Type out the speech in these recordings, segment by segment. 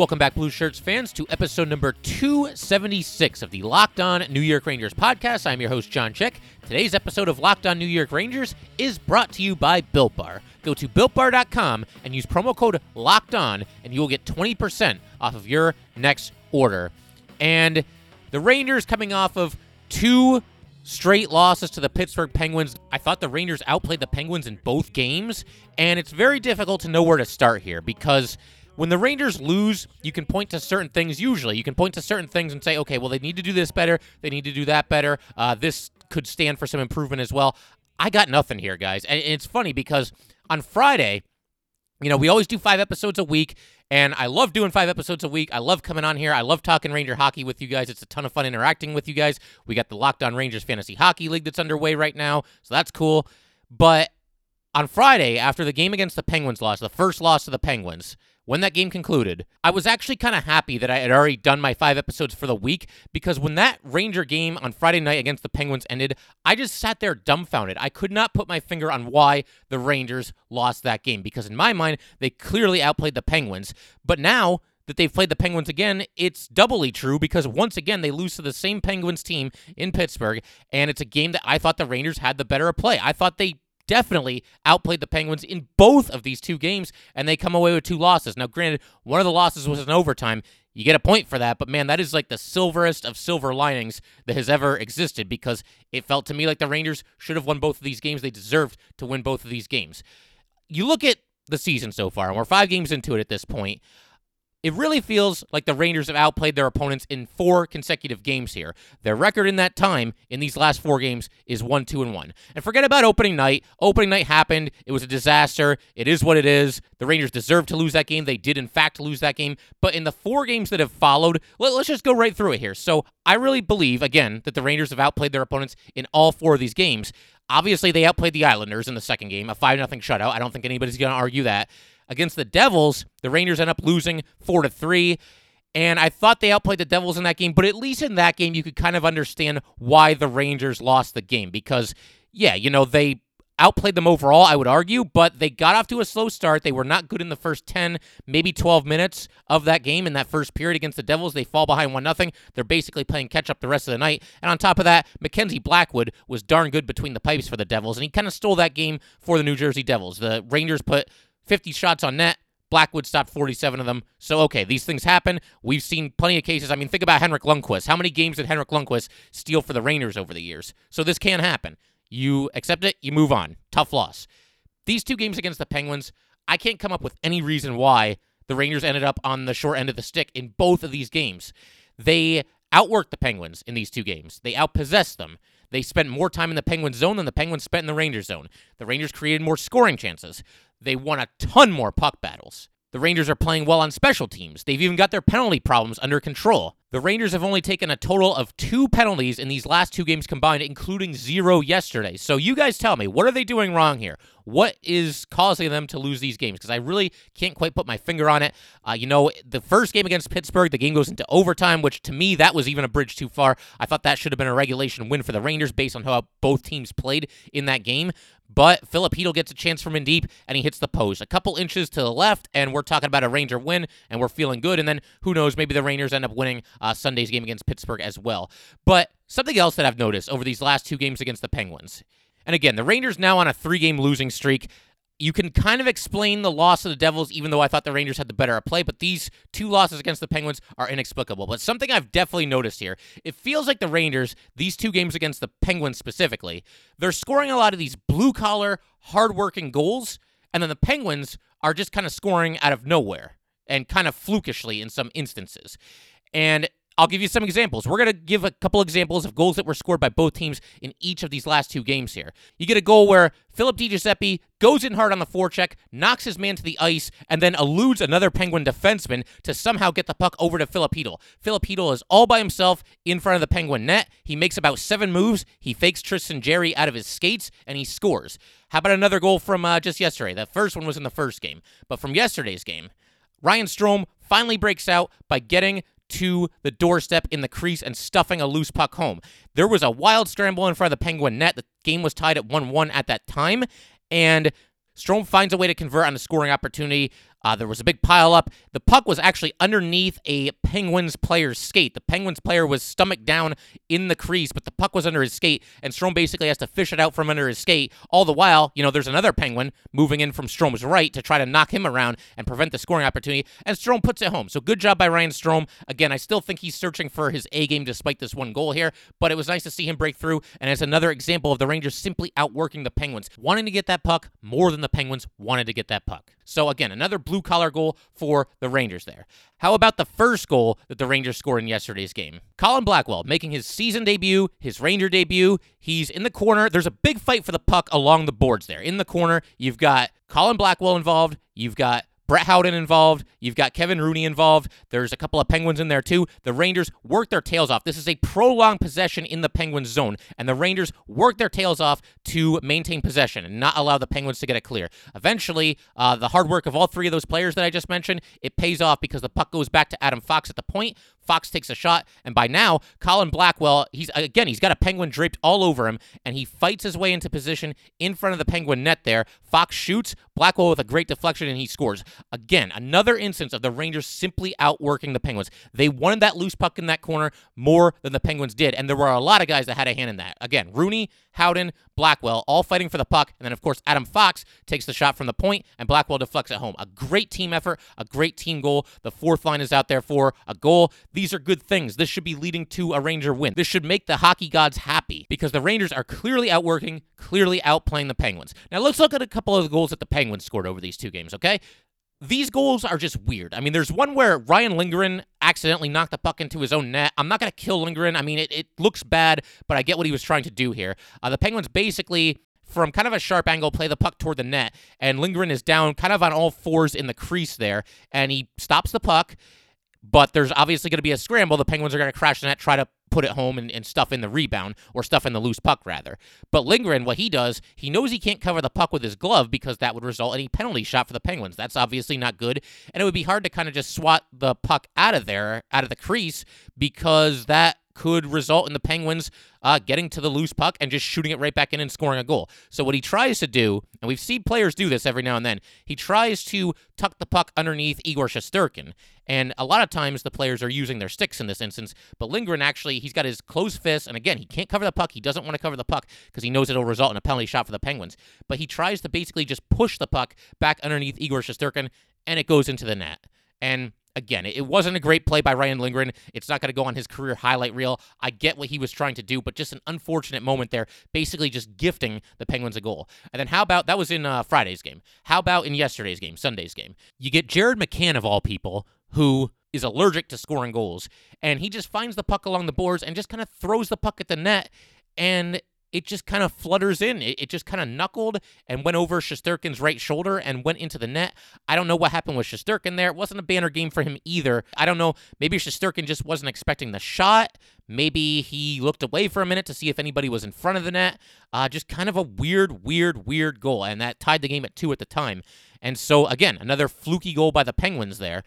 Welcome back, Blue Shirts fans, to episode number 276 of the Locked On New York Rangers podcast. I'm your host, John Chick. Today's episode of Locked On New York Rangers is brought to you by Built Bar. Go to builtbar.com and use promo code Locked On, and you will get 20% off of your next order. And the Rangers coming off of two straight losses to the Pittsburgh Penguins. I thought the Rangers outplayed the Penguins in both games, and it's very difficult to know where to start here because when the Rangers lose, you can point to certain things. Usually, you can point to certain things and say, okay, well, they need to do this better. They need to do that better. Uh, this could stand for some improvement as well. I got nothing here, guys. And it's funny because on Friday, you know, we always do five episodes a week, and I love doing five episodes a week. I love coming on here. I love talking Ranger hockey with you guys. It's a ton of fun interacting with you guys. We got the Locked On Rangers Fantasy Hockey League that's underway right now, so that's cool. But on Friday, after the game against the Penguins lost, the first loss to the Penguins, when that game concluded, I was actually kind of happy that I had already done my five episodes for the week because when that Ranger game on Friday night against the Penguins ended, I just sat there dumbfounded. I could not put my finger on why the Rangers lost that game because, in my mind, they clearly outplayed the Penguins. But now, that they've played the Penguins again, it's doubly true because once again they lose to the same Penguins team in Pittsburgh, and it's a game that I thought the Rangers had the better of play. I thought they definitely outplayed the Penguins in both of these two games, and they come away with two losses. Now, granted, one of the losses was in overtime. You get a point for that, but man, that is like the silverest of silver linings that has ever existed because it felt to me like the Rangers should have won both of these games. They deserved to win both of these games. You look at the season so far, and we're five games into it at this point. It really feels like the Rangers have outplayed their opponents in four consecutive games here. Their record in that time in these last four games is 1 2 and 1. And forget about opening night. Opening night happened. It was a disaster. It is what it is. The Rangers deserve to lose that game. They did, in fact, lose that game. But in the four games that have followed, let, us just go right through it here. So I really believe, again, that the Rangers have outplayed their opponents in all four of these games. Obviously, they outplayed the Islanders in the second game, a 5 0 shutout. I don't think anybody's going to argue that. Against the Devils, the Rangers end up losing 4 to 3. And I thought they outplayed the Devils in that game, but at least in that game, you could kind of understand why the Rangers lost the game. Because, yeah, you know, they outplayed them overall, I would argue, but they got off to a slow start. They were not good in the first 10, maybe 12 minutes of that game. In that first period against the Devils, they fall behind 1 0. They're basically playing catch up the rest of the night. And on top of that, Mackenzie Blackwood was darn good between the pipes for the Devils, and he kind of stole that game for the New Jersey Devils. The Rangers put 50 shots on net. Blackwood stopped 47 of them. So, okay, these things happen. We've seen plenty of cases. I mean, think about Henrik Lundqvist. How many games did Henrik Lundqvist steal for the Rangers over the years? So, this can happen. You accept it, you move on. Tough loss. These two games against the Penguins, I can't come up with any reason why the Rangers ended up on the short end of the stick in both of these games. They outworked the Penguins in these two games, they outpossessed them. They spent more time in the Penguins zone than the Penguins spent in the Rangers zone. The Rangers created more scoring chances. They won a ton more puck battles. The Rangers are playing well on special teams. They've even got their penalty problems under control. The Rangers have only taken a total of two penalties in these last two games combined, including zero yesterday. So, you guys tell me, what are they doing wrong here? What is causing them to lose these games? Because I really can't quite put my finger on it. Uh, you know, the first game against Pittsburgh, the game goes into overtime, which to me, that was even a bridge too far. I thought that should have been a regulation win for the Rangers based on how both teams played in that game. But Filip Chytil gets a chance from in deep, and he hits the post. A couple inches to the left, and we're talking about a Ranger win, and we're feeling good. And then who knows, maybe the Rangers end up winning uh, Sunday's game against Pittsburgh as well. But something else that I've noticed over these last two games against the Penguins. And again, the Rangers now on a three game losing streak you can kind of explain the loss of the Devils, even though I thought the Rangers had the better of play, but these two losses against the Penguins are inexplicable. But something I've definitely noticed here, it feels like the Rangers, these two games against the Penguins specifically, they're scoring a lot of these blue collar, hardworking goals, and then the Penguins are just kind of scoring out of nowhere and kind of flukishly in some instances. And I'll give you some examples. We're going to give a couple examples of goals that were scored by both teams in each of these last two games here. You get a goal where Philip DiGiuseppe goes in hard on the forecheck, knocks his man to the ice, and then eludes another Penguin defenseman to somehow get the puck over to Filipino. Filipino is all by himself in front of the Penguin net. He makes about seven moves. He fakes Tristan Jarry out of his skates, and he scores. How about another goal from uh, just yesterday? The first one was in the first game, but from yesterday's game, Ryan Strome finally breaks out by getting to the doorstep in the crease and stuffing a loose puck home. There was a wild scramble in front of the Penguin net. The game was tied at 1 1 at that time, and Strome finds a way to convert on a scoring opportunity. Uh, there was a big pile up. The puck was actually underneath a Penguins player's skate. The Penguins player was stomach down in the crease, but the puck was under his skate, and Strome basically has to fish it out from under his skate. All the while, you know, there's another Penguin moving in from Strome's right to try to knock him around and prevent the scoring opportunity, and Strome puts it home. So good job by Ryan Strome. Again, I still think he's searching for his A game despite this one goal here, but it was nice to see him break through, and it's another example of the Rangers simply outworking the Penguins, wanting to get that puck more than the Penguins wanted to get that puck. So again, another blue collar goal for the Rangers there. How about the first goal that the Rangers scored in yesterday's game? Colin Blackwell making his season debut, his Ranger debut. He's in the corner. There's a big fight for the puck along the boards there. In the corner, you've got Colin Blackwell involved. You've got Brett Howden involved. You've got Kevin Rooney involved. There's a couple of Penguins in there too. The Rangers work their tails off. This is a prolonged possession in the Penguins zone, and the Rangers work their tails off to maintain possession and not allow the Penguins to get it clear. Eventually, uh, the hard work of all three of those players that I just mentioned, it pays off because the puck goes back to Adam Fox at the point. Fox takes a shot, and by now, Colin Blackwell, he's again, he's got a penguin draped all over him, and he fights his way into position in front of the penguin net there. Fox shoots, Blackwell with a great deflection, and he scores. Again, another instance of the Rangers simply outworking the Penguins. They wanted that loose puck in that corner more than the Penguins did, and there were a lot of guys that had a hand in that. Again, Rooney, Howden, Blackwell, all fighting for the puck. And then, of course, Adam Fox takes the shot from the point, and Blackwell deflects at home. A great team effort, a great team goal. The fourth line is out there for a goal. Are good things. This should be leading to a Ranger win. This should make the hockey gods happy because the Rangers are clearly outworking, clearly outplaying the Penguins. Now, let's look at a couple of the goals that the Penguins scored over these two games, okay? these goals are just weird. I mean, there's one where Ryan Lindgren accidentally knocked the puck into his own net. I'm not going to kill Lindgren. I mean, it, it looks bad, but I get what he was trying to do here. Uh, the Penguins basically, from kind of a sharp angle, play the puck toward the net, and Lindgren is down kind of on all fours in the crease there, and he stops the puck. But there's obviously going to be a scramble. The Penguins are going to crash the net, try to put it home and, and stuff in the rebound or stuff in the loose puck rather. But Lindgren, what he does, he knows he can't cover the puck with his glove because that would result in a penalty shot for the Penguins. That's obviously not good, and it would be hard to kind of just swat the puck out of there, out of the crease, because that could result in the Penguins uh, getting to the loose puck and just shooting it right back in and scoring a goal. So what he tries to do, and we've seen players do this every now and then, he tries to tuck the puck underneath Igor Shesterkin. And a lot of times the players are using their sticks in this instance, but Lindgren actually, he's got his closed fist, and again, he can't cover the puck. He doesn't want to cover the puck because he knows it'll result in a penalty shot for the Penguins. But he tries to basically just push the puck back underneath Igor Shesterkin, and it goes into the net. And again, it wasn't a great play by Ryan Lindgren. It's not going to go on his career highlight reel. I get what he was trying to do, but just an unfortunate moment there, basically just gifting the Penguins a goal. And then how about that was in uh, Friday's game? How about in yesterday's game, Sunday's game? You get Jared McCann of all people, who is allergic to scoring goals, and he just finds the puck along the boards and just kind of throws the puck at the net. And it just kind of flutters in. It, it just kind of knuckled and went over Shesterkin's right shoulder and went into the net. I don't know what happened with Shesterkin there. It wasn't a banner game for him either. I don't know. Maybe Shesterkin just wasn't expecting the shot. Maybe he looked away for a minute to see if anybody was in front of the net. Uh, just kind of a weird, weird, weird goal. And that tied the game at two at the time. And so, again, another fluky goal by the Penguins there.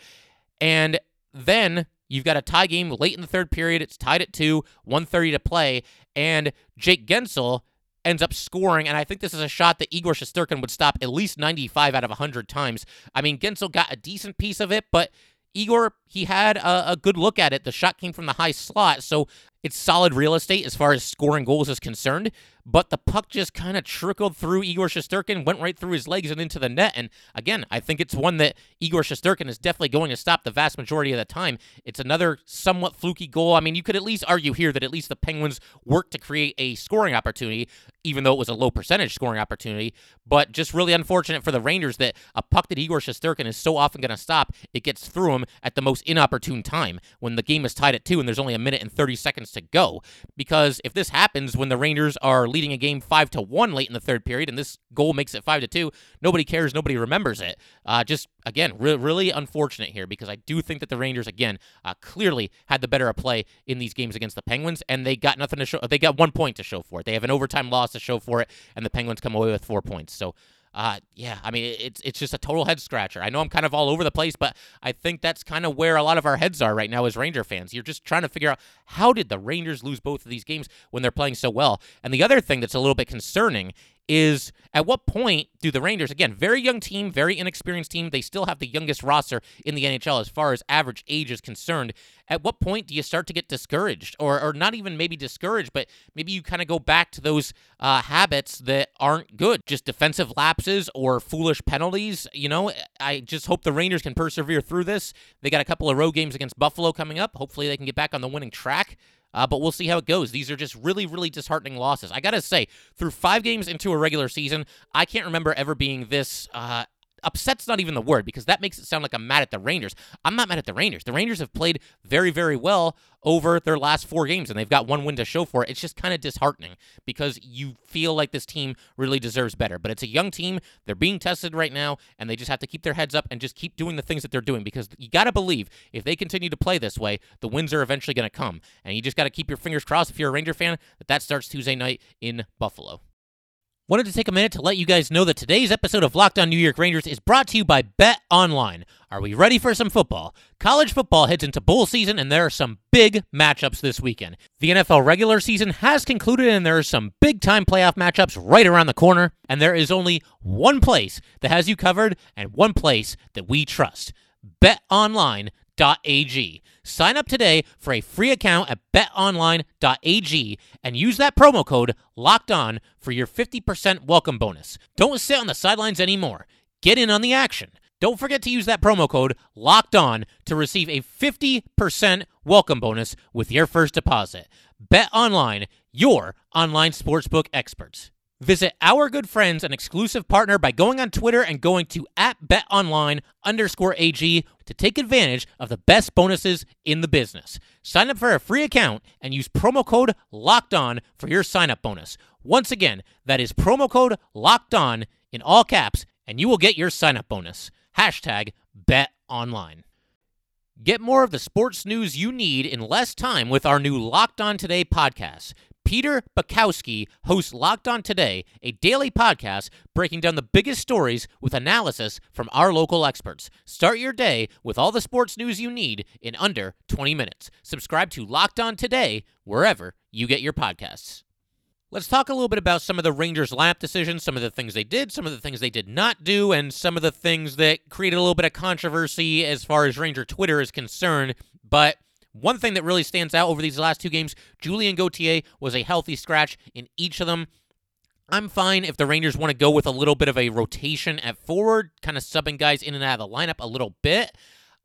And then You've got a tie game late in the third period. It's tied at two, 130 to play, and Jake Guentzel ends up scoring, and I think this is a shot that Igor Shesterkin would stop at least 95 out of 100 times. I mean, Gensel got a decent piece of it, but Igor, he had a, a, good look at it. The shot came from the high slot, so it's solid real estate as far as scoring goals is concerned but the puck just kind of trickled through Igor Shesterkin, went right through his legs and into the net. And again, I think it's one that Igor Shesterkin is definitely going to stop the vast majority of the time. It's another somewhat fluky goal. I mean, you could at least argue here that at least the Penguins worked to create a scoring opportunity, even though it was a low percentage scoring opportunity. But just really unfortunate for the Rangers that a puck that Igor Shesterkin is so often going to stop, it gets through him at the most inopportune time when the game is tied at two and there's only a minute and 30 seconds to go. Because if this happens when the Rangers are leading a game five to one late in the third period, and this goal makes it five to two. Nobody cares. Nobody remembers it. Uh, just again, re- really unfortunate here because I do think that the Rangers again uh, clearly had the better of play in these games against the Penguins, and they got nothing to show. They got one point to show for it. They have an overtime loss to show for it, and the Penguins come away with four points. So uh, yeah, I mean, it's it's just a total head scratcher. I know I'm kind of all over the place, but I think that's kind of where a lot of our heads are right now as Ranger fans. You're just trying to figure out how did the Rangers lose both of these games when they're playing so well. And the other thing that's a little bit concerning is at what point do the Rangers, again, very young team, very inexperienced team, they still have the youngest roster in the NHL as far as average age is concerned. At what point do you start to get discouraged? Or, or not even maybe discouraged, but maybe you kind of go back to those uh, habits that aren't good, just defensive lapses or foolish penalties. You know, I just hope the Rangers can persevere through this. They got a couple of road games against Buffalo coming up. Hopefully they can get back on the winning track. Uh, but we'll see how it goes. These are just really, really disheartening losses. I got to say, through five games into a regular season, I can't remember ever being this uh, upset's not even the word because that makes it sound like I'm mad at the Rangers. I'm not mad at the Rangers. The Rangers have played very, very well over their last four games and they've got one win to show for it. It's just kind of disheartening because you feel like this team really deserves better. But it's a young team. They're being tested right now and they just have to keep their heads up and just keep doing the things that they're doing because you got to believe if they continue to play this way, the wins are eventually going to come. And you just got to keep your fingers crossed if you're a Ranger fan that that starts Tuesday night in Buffalo. Wanted to take a minute to let you guys know that today's episode of Locked On New York Rangers is brought to you by Bet Online. Are we ready for some football? College football heads into bowl season, and there are some big matchups this weekend. The NFL regular season has concluded, and there are some big time playoff matchups right around the corner. And there is only one place that has you covered, and one place that we trust BetOnline.ag. Sign up today for a free account at betonline.ag and use that promo code locked on for your 50% welcome bonus. Don't sit on the sidelines anymore. Get in on the action. Don't forget to use that promo code locked on to receive a 50% welcome bonus with your first deposit. Bet online, your online sportsbook experts. Visit our good friends and exclusive partner by going on Twitter and going to at betonline underscore AG to take advantage of the best bonuses in the business. Sign up for a free account and use promo code locked on for your sign up bonus. Once again, that is promo code locked on in all caps, and you will get your sign up bonus. Hashtag bet online. Get more of the sports news you need in less time with our new Locked On Today podcast. Peter Bukowski hosts Locked On Today, a daily podcast breaking down the biggest stories with analysis from our local experts. Start your day with all the sports news you need in under 20 minutes. Subscribe to Locked On Today wherever you get your podcasts. Let's talk a little bit about some of the Rangers' lap decisions, some of the things they did, some of the things they did not do, and some of the things that created a little bit of controversy as far as Ranger Twitter is concerned. But one thing that really stands out over these last two games Julien Gauthier was a healthy scratch in each of them. I'm fine if the Rangers want to go with a little bit of a rotation at forward, kind of subbing guys in and out of the lineup a little bit.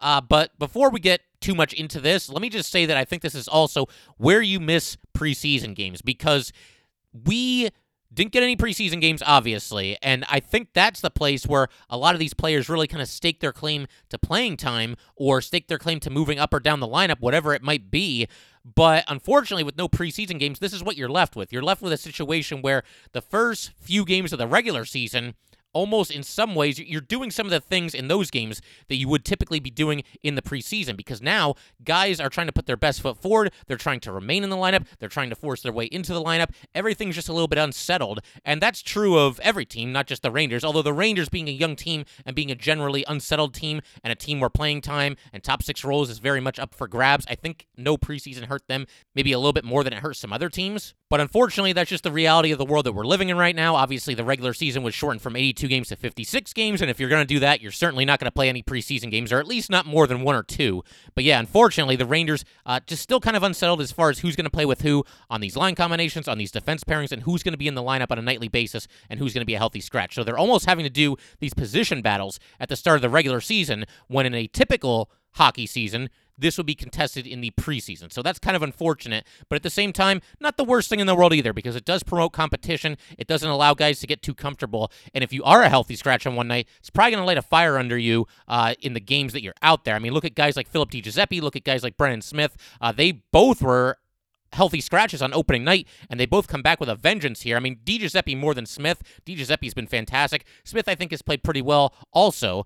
Uh, but before we get too much into this, let me just say that I think this is also where you miss preseason games because we didn't get any preseason games, obviously, and I think that's the place where a lot of these players really kind of stake their claim to playing time or stake their claim to moving up or down the lineup, whatever it might be. But unfortunately, with no preseason games, this is what you're left with. You're left with a situation where the first few games of the regular season almost in some ways you're doing some of the things in those games that you would typically be doing in the preseason because now guys are trying to put their best foot forward they're trying to remain in the lineup they're trying to force their way into the lineup everything's just a little bit unsettled and that's true of every team not just the Rangers although the Rangers being a young team and being a generally unsettled team and a team where playing time and top 6 roles is very much up for grabs I think no preseason hurt them maybe a little bit more than it hurt some other teams but unfortunately that's just the reality of the world that we're living in right now. Obviously the regular season was shortened from 82 82 games to 56 games, and if you're going to do that, you're certainly not going to play any preseason games, or at least not more than one or two. But yeah, unfortunately, the Rangers uh, just still kind of unsettled as far as who's going to play with who on these line combinations, on these defense pairings, and who's going to be in the lineup on a nightly basis, and who's going to be a healthy scratch. So they're almost having to do these position battles at the start of the regular season, when in a typical hockey season, this will be contested in the preseason. So that's kind of unfortunate, but at the same time, not the worst thing in the world either because it does promote competition. It doesn't allow guys to get too comfortable. And if you are a healthy scratch on one night, it's probably going to light a fire under you uh, in the games that you're out there. I mean, look at guys like Philip DiGiuseppe, look at guys like Brendan Smith. Uh, they both were healthy scratches on opening night, and they both come back with a vengeance here. I mean, DiGiuseppe more than Smith. DiGiuseppe's been fantastic. Smith, I think, has played pretty well also.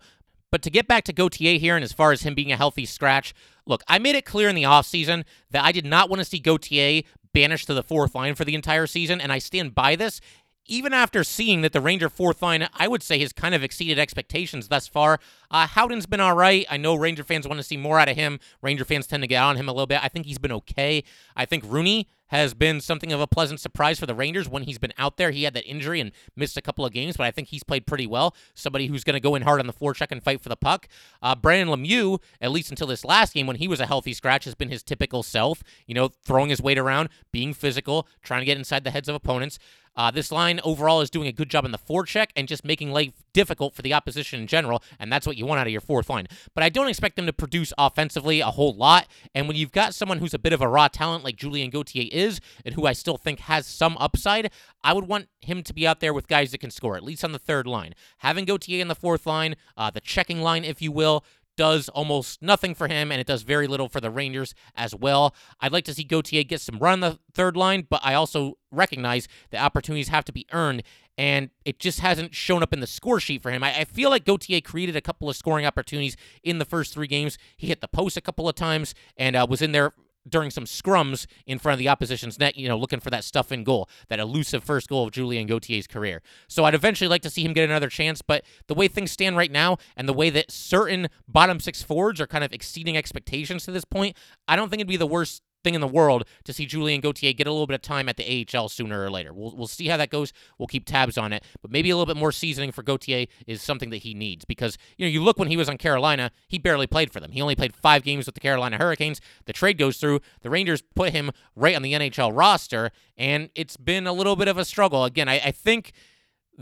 But to get back to Gauthier here, and as far as him being a healthy scratch, look, I made it clear in the offseason that I did not want to see Gauthier banished to the fourth line for the entire season, and I stand by this even after seeing that the Ranger fourth line, I would say, has kind of exceeded expectations thus far. Uh, Howden's been all right. I know Ranger fans want to see more out of him. Ranger fans tend to get on him a little bit. I think he's been okay. I think Rooney has been something of a pleasant surprise for the Rangers when he's been out there. He had that injury and missed a couple of games, but I think he's played pretty well. Somebody who's going to go in hard on the forecheck and fight for the puck. Uh, Brendan Lemieux, at least until this last game when he was a healthy scratch, has been his typical self. You know, throwing his weight around, being physical, trying to get inside the heads of opponents. Uh, this line overall is doing a good job in the forecheck and just making life difficult for the opposition in general, and that's what you want out of your fourth line. But I don't expect them to produce offensively a whole lot. And when you've got someone who's a bit of a raw talent like Julien Gauthier is, and who I still think has some upside, I would want him to be out there with guys that can score, at least on the third line. Having Gauthier in the fourth line, uh, the checking line, if you will, does almost nothing for him, and it does very little for the Rangers as well. I'd like to see Gauthier get some run on the third line, but I also recognize that opportunities have to be earned, and it just hasn't shown up in the score sheet for him. I, I, feel like Gauthier created a couple of scoring opportunities in the first three games. He hit the post a couple of times and uh, was in there during some scrums in front of the opposition's net, you know, looking for that stuff in goal, that elusive first goal of Julien Gauthier's career. So I'd eventually like to see him get another chance, but the way things stand right now and the way that certain bottom six forwards are kind of exceeding expectations to this point, I don't think it'd be the worst thing in the world to see Julien Gauthier get a little bit of time at the AHL sooner or later. We'll, we'll see how that goes. We'll keep tabs on it. But maybe a little bit more seasoning for Gauthier is something that he needs because, you know, you look when he was on Carolina, he barely played for them. He only played five games with the Carolina Hurricanes. The trade goes through. The Rangers put him right on the NHL roster, and it's been a little bit of a struggle. Again, I, I think –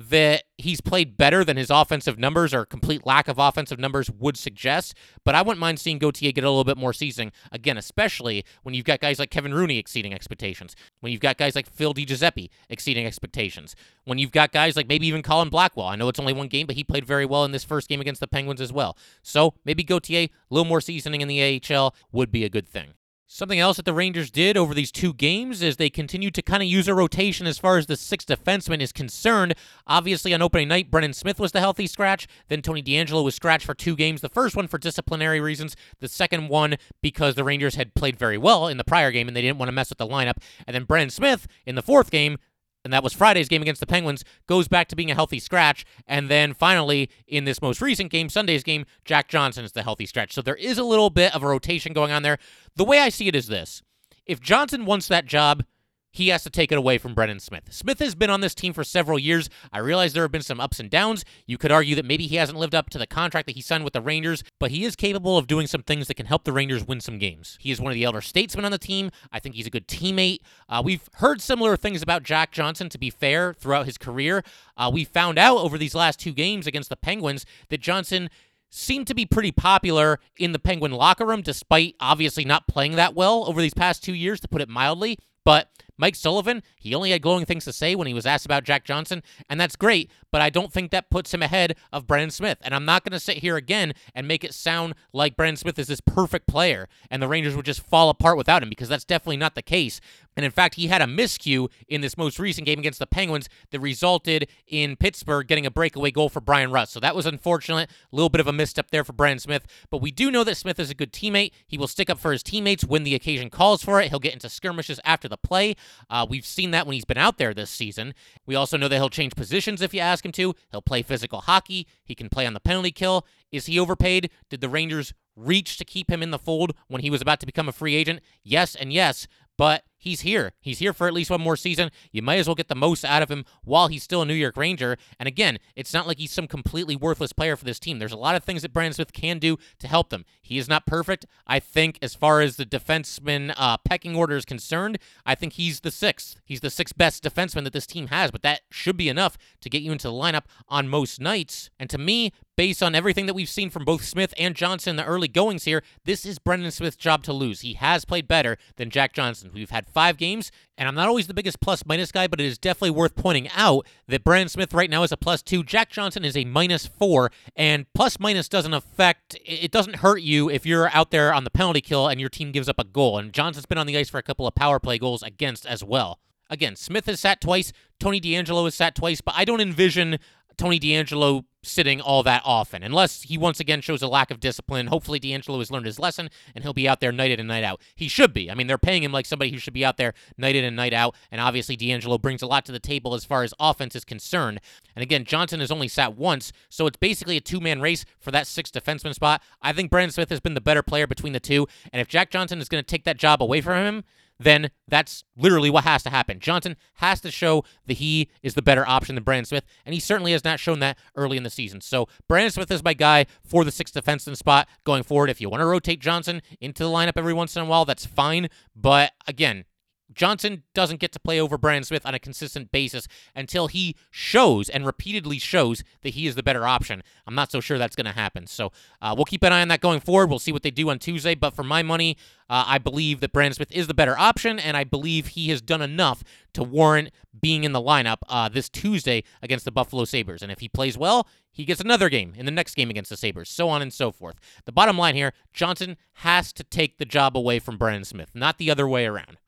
that he's played better than his offensive numbers or complete lack of offensive numbers would suggest. But I wouldn't mind seeing Gauthier get a little bit more seasoning. Again, especially when you've got guys like Kevin Rooney exceeding expectations. When you've got guys like Phil DiGiuseppe exceeding expectations. When you've got guys like maybe even Colin Blackwell. I know it's only one game, but he played very well in this first game against the Penguins as well. So maybe Gauthier, a little more seasoning in the AHL would be a good thing. Something else that the Rangers did over these two games is they continued to kind of use a rotation as far as the sixth defenseman is concerned. Obviously, on opening night, Brendan Smith was the healthy scratch. Then Tony DeAngelo was scratched for two games. The first one for disciplinary reasons, the second one because the Rangers had played very well in the prior game and they didn't want to mess with the lineup. And then Brendan Smith in the fourth game and that was Friday's game against the Penguins, goes back to being a healthy scratch. And then finally, in this most recent game, Sunday's game, Jack Johnson is the healthy scratch. So there is a little bit of a rotation going on there. The way I see it is this if Johnson wants that job, he has to take it away from Brendan Smith. Smith has been on this team for several years. I realize there have been some ups and downs. You could argue that maybe he hasn't lived up to the contract that he signed with the Rangers, but he is capable of doing some things that can help the Rangers win some games. He is one of the elder statesmen on the team. I think he's a good teammate. Uh, we've heard similar things about Jack Johnson, to be fair, throughout his career. Uh, we found out over these last two games against the Penguins that Johnson seemed to be pretty popular in the Penguin locker room, despite obviously not playing that well over these past two years, to put it mildly. But Mike Sullivan, he only had glowing things to say when he was asked about Jack Johnson, and that's great, but I don't think that puts him ahead of Brendan Smith. And I'm not going to sit here again and make it sound like Brendan Smith is this perfect player and the Rangers would just fall apart without him because that's definitely not the case. And in fact, he had a miscue in this most recent game against the Penguins that resulted in Pittsburgh getting a breakaway goal for Bryan Rust. So that was unfortunate. A little bit of a misstep there for Brendan Smith. But we do know that Smith is a good teammate. He will stick up for his teammates when the occasion calls for it. He'll get into skirmishes after the play. Uh, we've seen that when he's been out there this season. We also know that he'll change positions if you ask him to. He'll play physical hockey. He can play on the penalty kill. Is he overpaid? Did the Rangers reach to keep him in the fold when he was about to become a free agent? Yes and yes. But he's here. He's here for at least one more season. You might as well get the most out of him while he's still a New York Ranger. And again, it's not like he's some completely worthless player for this team. There's a lot of things that Brendan Smith can do to help them. He is not perfect. I think, as far as the defenseman uh, pecking order is concerned, I think he's the sixth. He's the sixth best defenseman that this team has, but that should be enough to get you into the lineup on most nights. And to me, based on everything that we've seen from both Smith and Johnson in the early goings here, this is Brendan Smith's job to lose. He has played better than Jack Johnson. We've had five games. And I'm not always the biggest plus minus guy, but it is definitely worth pointing out that Brendan Smith right now is a plus two. Jack Johnson is a minus four, and plus minus doesn't affect, it doesn't hurt you if you're out there on the penalty kill and your team gives up a goal. And Johnson's been on the ice for a couple of power play goals against as well. Again, Smith has sat twice, Tony DeAngelo has sat twice, but I don't envision Tony DeAngelo sitting all that often, unless he once again shows a lack of discipline. Hopefully, DeAngelo has learned his lesson and he'll be out there night in and night out. He should be. I mean, they're paying him like somebody who should be out there night in and night out. And obviously, DeAngelo brings a lot to the table as far as offense is concerned. And again, Johnson has only sat once, so it's basically a two man race for that sixth defenseman spot. I think Brendan Smith has been the better player between the two. And if Jack Johnson is going to take that job away from him, then that's literally what has to happen. Johnson has to show that he is the better option than Brendan Smith, and he certainly has not shown that early in the season. So Brendan Smith is my guy for the sixth defenseman spot going forward. If you want to rotate Johnson into the lineup every once in a while, that's fine. But again, Johnson doesn't get to play over Brendan Smith on a consistent basis until he shows and repeatedly shows that he is the better option. I'm not so sure that's going to happen. So uh, we'll keep an eye on that going forward. We'll see what they do on Tuesday. But for my money, uh, I believe that Brendan Smith is the better option, and I believe he has done enough to warrant being in the lineup uh, this Tuesday against the Buffalo Sabres. And if he plays well, he gets another game in the next game against the Sabres, so on and so forth. The bottom line here Johnson has to take the job away from Brendan Smith, not the other way around.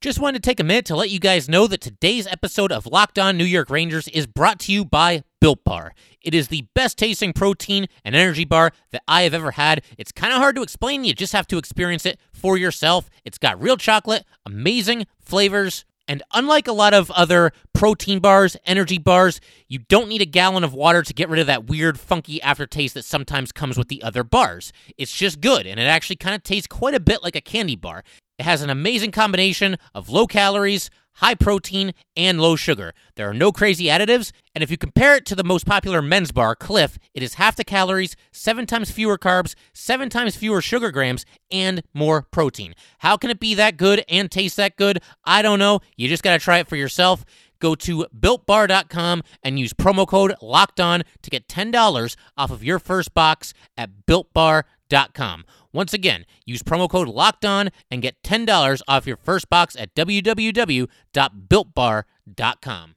Just wanted to take a minute to let you guys know that today's episode of Locked On New York Rangers is brought to you by Built Bar. It is the best tasting protein and energy bar that I have ever had. It's kind of hard to explain, you just have to experience it for yourself. It's got real chocolate, amazing flavors, and unlike a lot of other protein bars, energy bars, you don't need a gallon of water to get rid of that weird, funky aftertaste that sometimes comes with the other bars. It's just good, and it actually kind of tastes quite a bit like a candy bar. It has an amazing combination of low calories, high protein, and low sugar. There are no crazy additives, and if you compare it to the most popular men's bar, Clif, it is half the calories, seven times fewer carbs, seven times fewer sugar grams, and more protein. How can it be that good and taste that good? I don't know. You just got to try it for yourself. Go to builtbar.com and use promo code locked on to get $10 off of your first box at builtbar.com. Once again, use promo code locked on and get $10 off your first box at www.builtbar.com.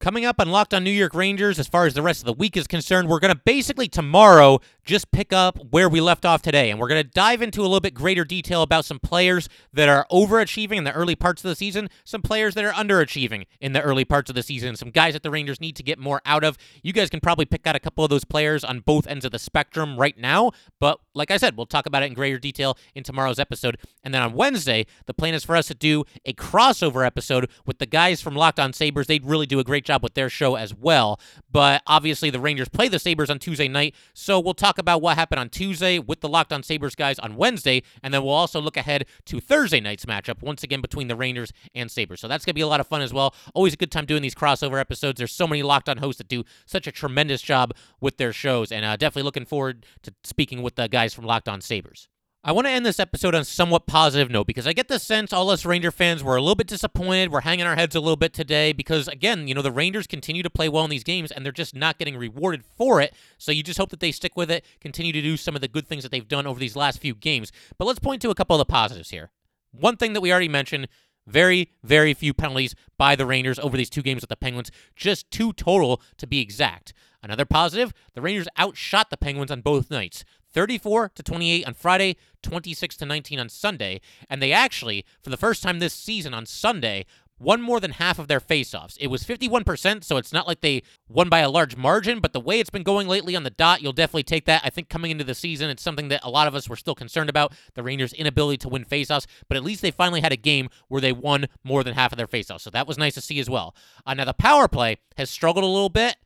Coming up on Locked on New York Rangers, as far as the rest of the week is concerned, we're going to basically tomorrow just pick up where we left off today. And we're going to dive into a little bit greater detail about some players that are overachieving in the early parts of the season, some players that are underachieving in the early parts of the season, some guys that the Rangers need to get more out of. You guys can probably pick out a couple of those players on both ends of the spectrum right now. But like I said, we'll talk about it in greater detail in tomorrow's episode. And then on Wednesday, the plan is for us to do a crossover episode with the guys from Locked on Sabres. They'd really do a great job with their show as well. But obviously, the Rangers play the Sabres on Tuesday night. So we'll talk about what happened on Tuesday with the Locked on Sabres guys on Wednesday. And then we'll also look ahead to Thursday night's matchup, once again between the Rangers and Sabres. So that's going to be a lot of fun as well. Always a good time doing these crossover episodes. There's so many Locked on hosts that do such a tremendous job with their shows. And uh, definitely looking forward to speaking with the guys from Locked on Sabres. I want to end this episode on a somewhat positive note because I get the sense all us Ranger fans were a little bit disappointed. We're hanging our heads a little bit today because, again, you know, the Rangers continue to play well in these games and they're just not getting rewarded for it. So you just hope that they stick with it, continue to do some of the good things that they've done over these last few games. But let's point to a couple of the positives here. One thing that we already mentioned very, very few penalties by the Rangers over these two games with the Penguins, just two total to be exact. Another positive, the Rangers outshot the Penguins on both nights. 34 to 28 on Friday, 26 to 19 on Sunday, and they actually, for the first time this season on Sunday, won more than half of their faceoffs. It was 51%, so it's not like they won by a large margin, but the way it's been going lately on the dot, you'll definitely take that. I think coming into the season, it's something that a lot of us were still concerned about the Rangers' inability to win faceoffs, but at least they finally had a game where they won more than half of their faceoffs, so that was nice to see as well. Uh, now, the power play has struggled a little bit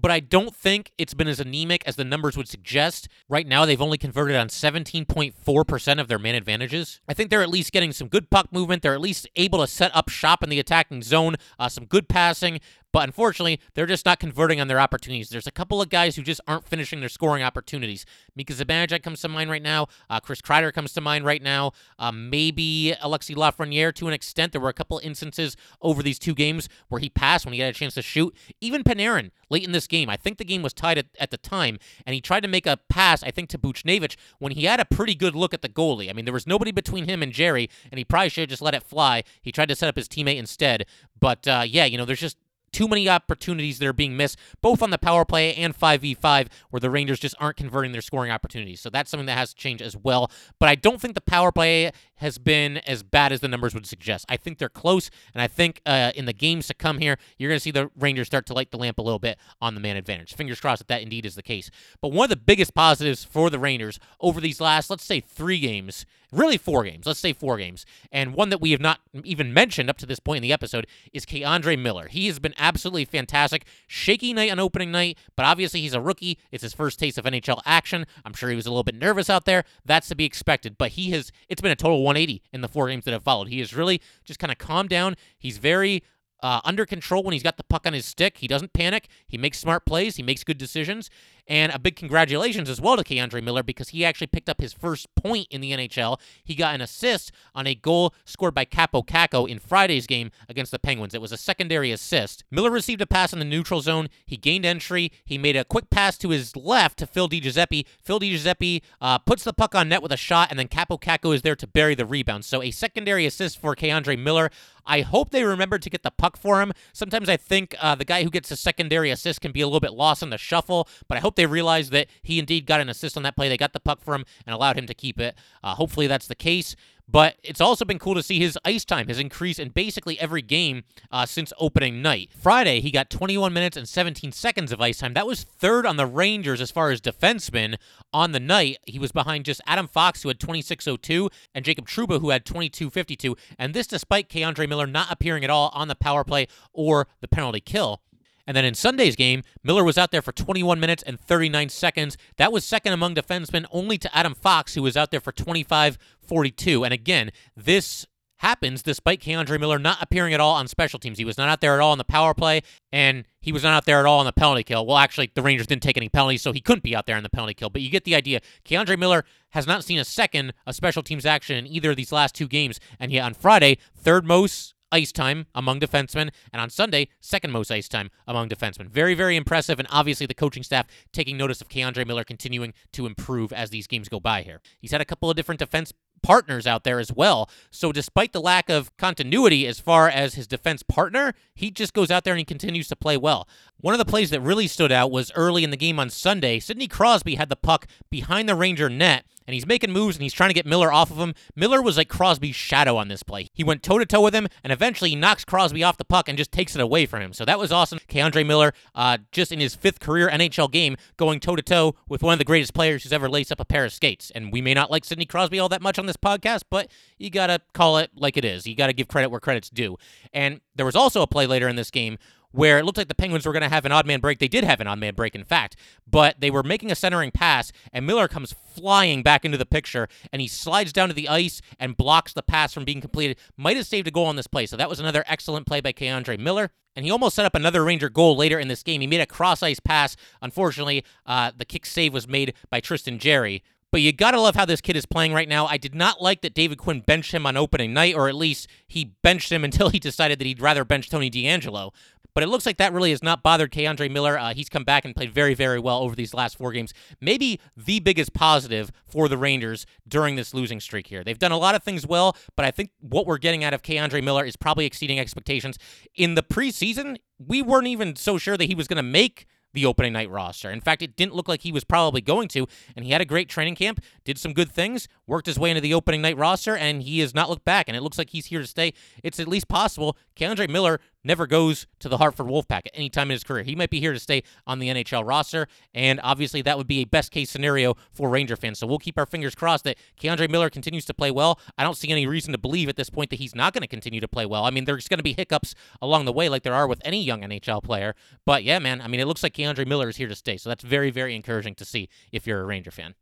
but I don't think it's been as anemic as the numbers would suggest. Right now, they've only converted on 17.4% of their man advantages. I think they're at least getting some good puck movement. They're at least able to set up shop in the attacking zone, uh, some good passing, but unfortunately, they're just not converting on their opportunities. There's a couple of guys who just aren't finishing their scoring opportunities. Mika Zibanejad comes to mind right now. Uh, Chris Kreider comes to mind right now. Uh, maybe Alexi Lafreniere to an extent. There were a couple instances over these two games where he passed when he had a chance to shoot. Even Panarin late in this game. I think the game was tied at, at the time, and he tried to make a pass, I think, to Buchnevich when he had a pretty good look at the goalie. I mean, there was nobody between him and Jarry, and he probably should have just let it fly. He tried to set up his teammate instead. But uh, yeah, you know, there's just too many opportunities that are being missed, both on the power play and 5v5, where the Rangers just aren't converting their scoring opportunities. So that's something that has to change as well. But I don't think the power play has been as bad as the numbers would suggest. I think they're close, and I think uh, in the games to come here, you're going to see the Rangers start to light the lamp a little bit on the man advantage. Fingers crossed that that indeed is the case. But one of the biggest positives for the Rangers over these last, let's say, three games, really four games, let's say four games, and one that we have not even mentioned up to this point in the episode is K'Andre Miller. He has been absolutely fantastic. Shaky night on opening night, but obviously he's a rookie. It's his first taste of NHL action. I'm sure he was a little bit nervous out there. That's to be expected, but he has, it's been a total 180 in the four games that have followed. He has really just kind of calmed down. He's very uh, under control when he's got the puck on his stick. He doesn't panic. He makes smart plays. He makes good decisions. And a big congratulations as well to K'Andre Miller because he actually picked up his first point in the NHL. He got an assist on a goal scored by Kaapo Kakko in Friday's game against the Penguins. It was a secondary assist. Miller received a pass in the neutral zone. He gained entry. He made a quick pass to his left to Phil DiGiuseppe. Phil DiGiuseppe uh, puts the puck on net with a shot, and then Kaapo Kakko is there to bury the rebound. So a secondary assist for K'Andre Miller. I hope they remember to get the puck for him. Sometimes I think uh, the guy who gets a secondary assist can be a little bit lost in the shuffle, but I hope they realize that he indeed got an assist on that play. They got the puck for him and allowed him to keep it. Uh, hopefully that's the case. But it's also been cool to see his ice time has increased in basically every game uh, since opening night. Friday, he got 21 minutes and 17 seconds of ice time. That was third on the Rangers as far as defensemen on the night. He was behind just Adam Fox, who had 26.02, and Jacob Trouba, who had 22.52. And this despite K'Andre Miller not appearing at all on the power play or the penalty kill. And then in Sunday's game, Miller was out there for 21 minutes and 39 seconds. That was second among defensemen, only to Adam Fox, who was out there for 25 42. And again, this happens despite K'Andre Miller not appearing at all on special teams. He was not out there at all on the power play, and he was not out there at all on the penalty kill. Well, actually, the Rangers didn't take any penalties, so he couldn't be out there on the penalty kill. But you get the idea. K'Andre Miller has not seen a second of special teams action in either of these last two games, and yet on Friday, third most ice time among defensemen, and on Sunday, second most ice time among defensemen. Very, very impressive, and obviously the coaching staff taking notice of K'Andre Miller continuing to improve as these games go by here. He's had a couple of different defense partners out there as well. So despite the lack of continuity as far as his defense partner, he just goes out there and he continues to play well. One of the plays that really stood out was early in the game on Sunday. Sidney Crosby had the puck behind the Ranger net and he's making moves and he's trying to get Miller off of him. Miller was like Crosby's shadow on this play. He went toe to toe with him and eventually he knocks Crosby off the puck and just takes it away from him. So that was awesome. K'Andre Miller, uh, just in his fifth career NHL game, going toe to toe with one of the greatest players who's ever laced up a pair of skates. And we may not like Sidney Crosby all that much on this podcast, but you gotta call it like it is. You gotta give credit where credit's due. And there was also a play later in this game where it looked like the Penguins were going to have an odd man break. They did have an odd man break, in fact, but they were making a centering pass, and Miller comes flying back into the picture, and he slides down to the ice and blocks the pass from being completed. Might have saved a goal on this play. So that was another excellent play by K'Andre Miller. And he almost set up another Ranger goal later in this game. He made a cross ice pass. Unfortunately, uh, the kick save was made by Tristan Jarry, but you gotta love how this kid is playing right now. I did not like that David Quinn benched him on opening night, or at least he benched him until he decided that he'd rather bench Tony DeAngelo. But it looks like that really has not bothered K'Andre Miller. Uh, he's come back and played very, very well over these last four games. Maybe the biggest positive for the Rangers during this losing streak here. They've done a lot of things well, but I think what we're getting out of K'Andre Miller is probably exceeding expectations. In the preseason, we weren't even so sure that he was going to make the opening night roster. In fact, it didn't look like he was probably going to, and he had a great training camp, did some good things, worked his way into the opening night roster, and he has not looked back, and it looks like he's here to stay. It's at least possible K'Andre Miller never goes to the Hartford Wolfpack at any time in his career. He might be here to stay on the NHL roster, and obviously that would be a best case scenario for Ranger fans. So we'll keep our fingers crossed that K'Andre Miller continues to play well. I don't see any reason to believe at this point that he's not going to continue to play well. I mean, there's going to be hiccups along the way, like there are with any young NHL player. But yeah, man, I mean, it looks like K'Andre Miller is here to stay. So that's very, very encouraging to see if you're a Ranger fan.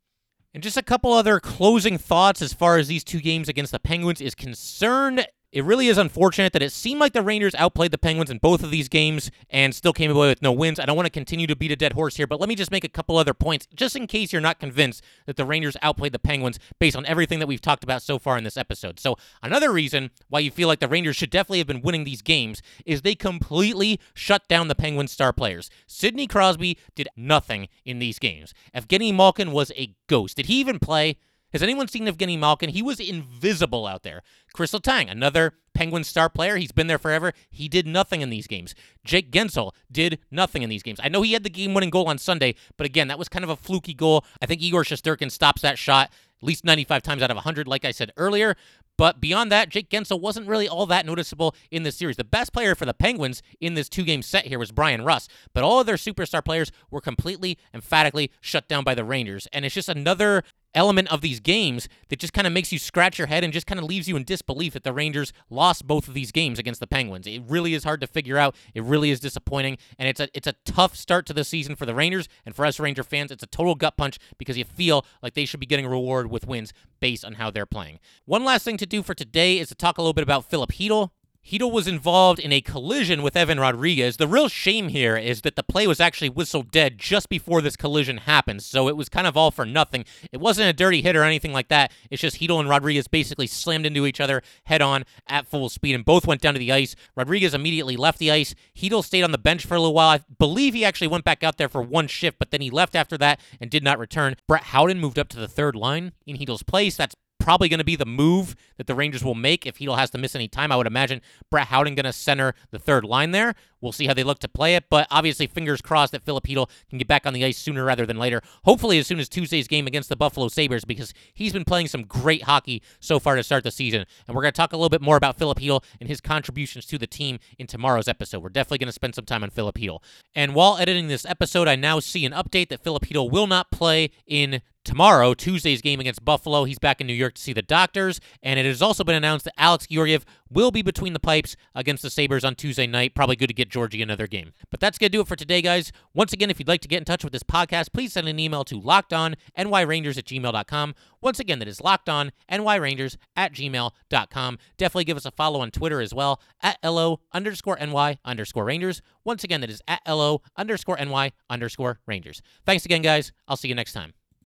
And just a couple other closing thoughts as far as these two games against the Penguins is concerned. It really is unfortunate that it seemed like the Rangers outplayed the Penguins in both of these games and still came away with no wins. I don't want to continue to beat a dead horse here, but let me just make a couple other points just in case you're not convinced that the Rangers outplayed the Penguins based on everything that we've talked about so far in this episode. So, another reason why you feel like the Rangers should definitely have been winning these games is they completely shut down the Penguins star players. Sidney Crosby did nothing in these games. Evgeny Malkin was a ghost. Did he even play? Has anyone seen Evgeny Malkin? He was invisible out there. Kris Letang, another Penguin star player. He's been there forever. He did nothing in these games. Jake Guentzel did nothing in these games. I know he had the game winning goal on Sunday, but again, that was kind of a fluky goal. I think Igor Shesterkin stops that shot at least 95 times out of 100, like I said earlier. But beyond that, Jake Guentzel wasn't really all that noticeable in this series. The best player for the Penguins in this two game set here was Bryan Rust, but all of their superstar players were completely, emphatically shut down by the Rangers. And it's just another element of these games that just kind of makes you scratch your head and just kind of leaves you in disbelief that the Rangers lost both of these games against the Penguins. It really is hard to figure out. It really is disappointing, and it's a it's a tough start to the season for the Rangers and for us Ranger fans. It's a total gut punch because you feel like they should be getting reward with wins based on how they're playing. One last thing to do for today is to talk a little bit about Filip Chytil. Chytil was involved in a collision with Evan Rodrigues. The real shame here is that the play was actually whistled dead just before this collision happened, so it was kind of all for nothing. It wasn't a dirty hit or anything like that. It's just Chytil and Rodrigues basically slammed into each other head on at full speed, and both went down to the ice. Rodrigues immediately left the ice. Chytil stayed on the bench for a little while. I believe he actually went back out there for one shift, but then he left after that and did not return. Brett Howden moved up to the third line in Chytil's place. That's probably going to be the move that the Rangers will make if Chytil has to miss any time. I would imagine Brett Howden going to center the third line there. We'll see how they look to play it, but obviously, fingers crossed that Filip Chytil can get back on the ice sooner rather than later. Hopefully, as soon as Tuesday's game against the Buffalo Sabres, because he's been playing some great hockey so far to start the season. And we're going to talk a little bit more about Filip Chytil and his contributions to the team in tomorrow's episode. We're definitely going to spend some time on Filip Chytil. And while editing this episode, I now see an update that Filip Chytil will not play in tomorrow, Tuesday's game against Buffalo. He's back in New York to see the doctors, and it has also been announced that Alex Georgiev will be between the pipes against the Sabres on Tuesday night. Probably good to get Georgie another game. But that's going to do it for today, guys. Once again, if you'd like to get in touch with this podcast, please send an email to lockedonnyrangers at gmail.com. Once again, that is lockedonnyrangers at gmail.com. Definitely give us a follow on Twitter as well, at LO underscore NY underscore Rangers. Once again, that is at LO underscore NY underscore Rangers. Thanks again, guys. I'll see you next time.